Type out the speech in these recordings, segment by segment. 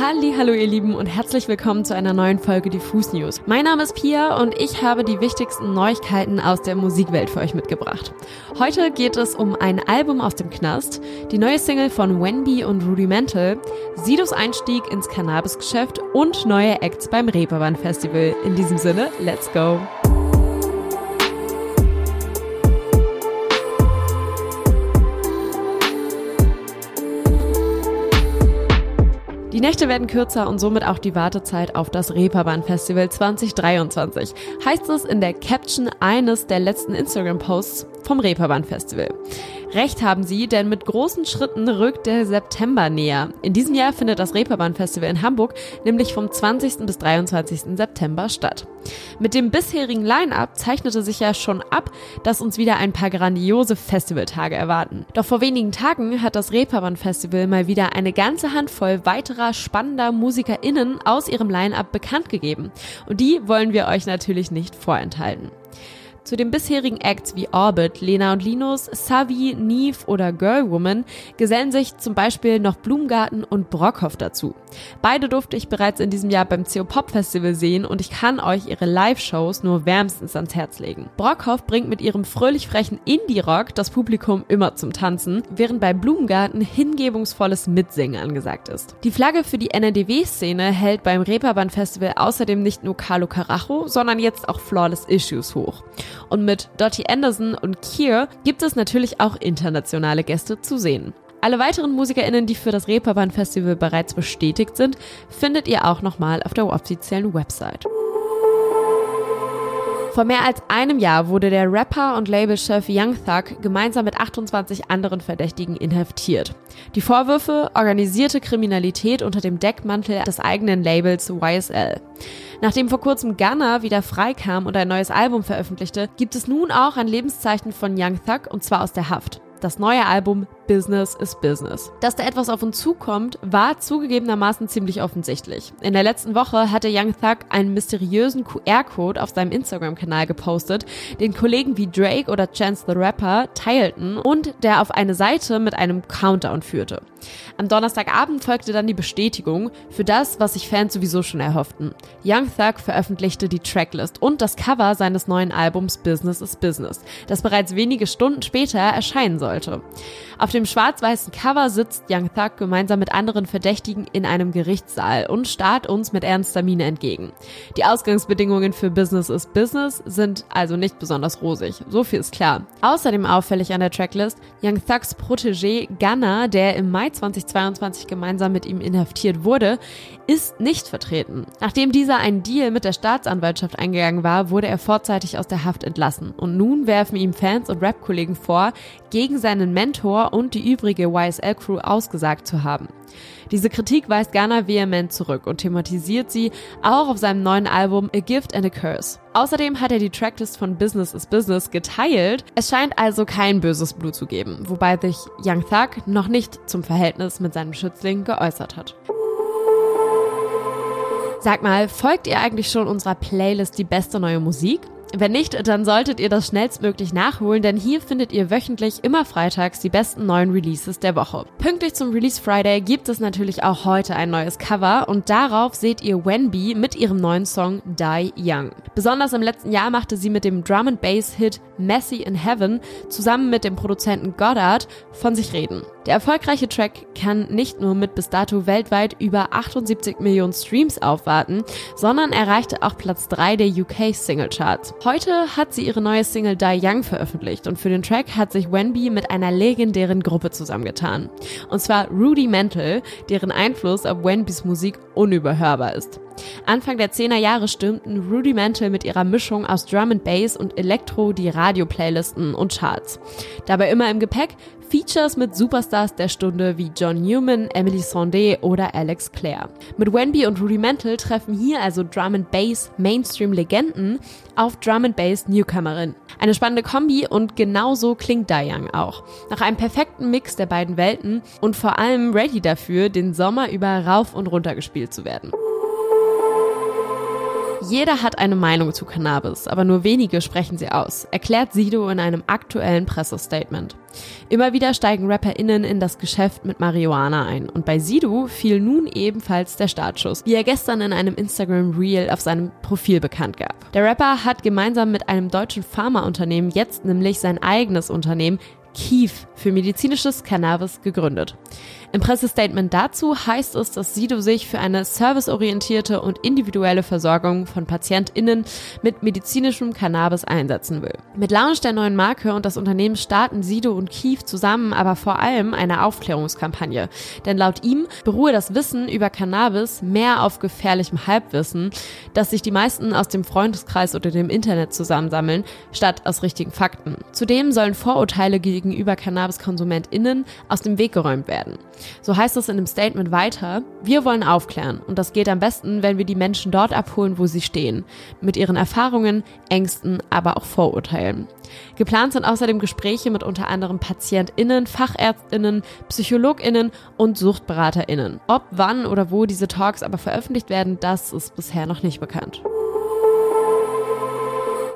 Halli, hallo ihr Lieben und herzlich willkommen zu einer neuen Folge Diffus News. Mein Name ist Pia und ich habe die wichtigsten Neuigkeiten aus der Musikwelt für euch mitgebracht. Heute geht es um ein Album aus dem Knast, die neue Single von Wenby und Rudimental, Sidos Einstieg ins Cannabisgeschäft und neue Acts beim Reeperbahn Festival. In diesem Sinne, let's go! Die Nächte werden kürzer und somit auch die Wartezeit auf das Reeperbahn Festival 2023, heißt es in der Caption eines der letzten Instagram-Posts vom Reeperbahn Festival. Recht haben sie, denn mit großen Schritten rückt der September näher. In diesem Jahr findet das Reeperbahn Festival in Hamburg nämlich vom 20. bis 23. September statt. Mit dem bisherigen Line-up zeichnete sich ja schon ab, dass uns wieder ein paar grandiose Festivaltage erwarten. Doch vor wenigen Tagen hat das Reeperbahn Festival mal wieder eine ganze Handvoll weiterer spannender MusikerInnen aus ihrem Line-up bekannt gegeben. Und die wollen wir euch natürlich nicht vorenthalten. Zu den bisherigen Acts wie Orbit, Lena und Linus, Savi, Neve oder Girlwoman gesellen sich zum Beispiel noch Blumgarten und Brockhoff dazu. Beide durfte ich bereits in diesem Jahr beim CO Pop Festival sehen und ich kann euch ihre Live-Shows nur wärmstens ans Herz legen. Brockhoff bringt mit ihrem fröhlich frechen Indie-Rock das Publikum immer zum Tanzen, während bei Blumgarten hingebungsvolles Mitsingen angesagt ist. Die Flagge für die NRDW-Szene hält beim Reeperbahn Festival außerdem nicht nur Carlo Carajo, sondern jetzt auch Flawless Issues hoch. Und mit Dottie Anderson und Kier gibt es natürlich auch internationale Gäste zu sehen. Alle weiteren MusikerInnen, die für das Reeperbahn Festival bereits bestätigt sind, findet ihr auch nochmal auf der offiziellen Website. Vor mehr als einem Jahr wurde der Rapper und Labelchef Young Thug gemeinsam mit 28 anderen Verdächtigen inhaftiert. Die Vorwürfe organisierte Kriminalität unter dem Deckmantel des eigenen Labels YSL. Nachdem vor kurzem Gunner wieder freikam und ein neues Album veröffentlichte, gibt es nun auch ein Lebenszeichen von Young Thug und zwar aus der Haft. Das neue Album Business is Business. Dass da etwas auf uns zukommt, war zugegebenermaßen ziemlich offensichtlich. In der letzten Woche hatte Young Thug einen mysteriösen QR-Code auf seinem Instagram-Kanal gepostet, den Kollegen wie Drake oder Chance the Rapper teilten und der auf eine Seite mit einem Countdown führte. Am Donnerstagabend folgte dann die Bestätigung für das, was sich Fans sowieso schon erhofften. Young Thug veröffentlichte die Tracklist und das Cover seines neuen Albums Business is Business, das bereits wenige Stunden später erscheinen sollte. Auf dem schwarz-weißen Cover sitzt Young Thug gemeinsam mit anderen Verdächtigen in einem Gerichtssaal und starrt uns mit ernster Miene entgegen. Die Ausgangsbedingungen für Business is Business sind also nicht besonders rosig. So viel ist klar. Außerdem auffällig an der Tracklist Young Thugs Protégé Gunner, der im Mai 2022 gemeinsam mit ihm inhaftiert wurde, ist nicht vertreten. Nachdem dieser einen Deal mit der Staatsanwaltschaft eingegangen war, wurde er vorzeitig aus der Haft entlassen. Und nun werfen ihm Fans und Rap-Kollegen vor, gegen seinen Mentor und die übrige YSL-Crew ausgesagt zu haben. Diese Kritik weist Ghana vehement zurück und thematisiert sie auch auf seinem neuen Album A Gift and a Curse. Außerdem hat er die Tracklist von Business is Business geteilt. Es scheint also kein böses Blut zu geben, wobei sich Young Thug noch nicht zum Verhältnis mit seinem Schützling geäußert hat. Sag mal, folgt ihr eigentlich schon unserer Playlist Die beste neue Musik? Wenn nicht, dann solltet ihr das schnellstmöglich nachholen, denn hier findet ihr wöchentlich immer freitags die besten neuen Releases der Woche. Pünktlich zum Release Friday gibt es natürlich auch heute ein neues Cover und darauf seht ihr Wenby mit ihrem neuen Song Die Young. Besonders im letzten Jahr machte sie mit dem Drum and Bass Hit Messy in Heaven zusammen mit dem Produzenten Goddard von sich reden. Der erfolgreiche Track kann nicht nur mit bis dato weltweit über 78 Millionen Streams aufwarten, sondern erreichte auch Platz 3 der UK Single Charts. Heute hat sie ihre neue Single Die Young veröffentlicht und für den Track hat sich Wenby mit einer legendären Gruppe zusammengetan. Und zwar Rudimental, deren Einfluss auf Wenbys Musik unüberhörbar ist. Anfang der 10er Jahre stürmten Rudimental mit ihrer Mischung aus Drum and Bass und Elektro die Radio-Playlisten und Charts. Dabei immer im Gepäck Features mit Superstars der Stunde wie John Newman, Emily Sondé oder Alex Clare. Mit Wenby und Rudimental treffen hier also Drum and Bass Mainstream-Legenden auf Drum and Bass Newcomerin. Eine spannende Kombi und genauso klingt Young auch. Nach einem perfekten Mix der beiden Welten und vor allem ready dafür, den Sommer über rauf und runter gespielt zu werden. Jeder hat eine Meinung zu Cannabis, aber nur wenige sprechen sie aus, erklärt Sido in einem aktuellen Pressestatement. Immer wieder steigen RapperInnen in das Geschäft mit Marihuana ein und bei Sido fiel nun ebenfalls der Startschuss, wie er gestern in einem Instagram Reel auf seinem Profil bekannt gab. Der Rapper hat gemeinsam mit einem deutschen Pharmaunternehmen jetzt nämlich sein eigenes Unternehmen Kief für medizinisches Cannabis gegründet. Im Pressestatement dazu heißt es, dass Sido sich für eine serviceorientierte und individuelle Versorgung von PatientInnen mit medizinischem Cannabis einsetzen will. Mit Launch der neuen Marke und das Unternehmen starten Sido und Kief zusammen aber vor allem eine Aufklärungskampagne. Denn laut ihm beruhe das Wissen über Cannabis mehr auf gefährlichem Halbwissen, das sich die meisten aus dem Freundeskreis oder dem Internet zusammensammeln, statt aus richtigen Fakten. Zudem sollen Vorurteile gegenüber CannabiskonsumentInnen aus dem Weg geräumt werden. So heißt es in dem Statement weiter, wir wollen aufklären und das geht am besten, wenn wir die Menschen dort abholen, wo sie stehen, mit ihren Erfahrungen, Ängsten, aber auch Vorurteilen. Geplant sind außerdem Gespräche mit unter anderem PatientInnen, FachärztInnen, PsychologInnen und SuchtberaterInnen. Ob, wann oder wo diese Talks aber veröffentlicht werden, das ist bisher noch nicht bekannt.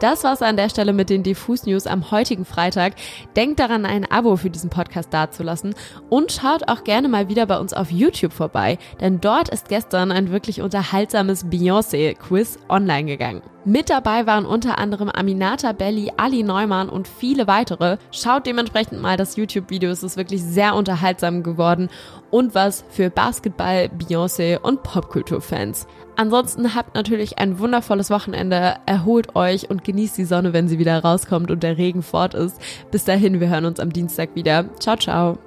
Das war's an der Stelle mit den Diffus News am heutigen Freitag. Denkt daran, ein Abo für diesen Podcast dazulassen und schaut auch gerne mal wieder bei uns auf YouTube vorbei, denn dort ist gestern ein wirklich unterhaltsames Beyoncé-Quiz online gegangen. Mit dabei waren unter anderem Aminata Belli, Ali Neumann und viele weitere. Schaut dementsprechend mal das YouTube-Video, es ist wirklich sehr unterhaltsam geworden und was für Basketball, Beyoncé und Popkultur-Fans. Ansonsten habt natürlich ein wundervolles Wochenende, erholt euch und genießt die Sonne, wenn sie wieder rauskommt und der Regen fort ist. Bis dahin, wir hören uns am Dienstag wieder. Ciao, ciao.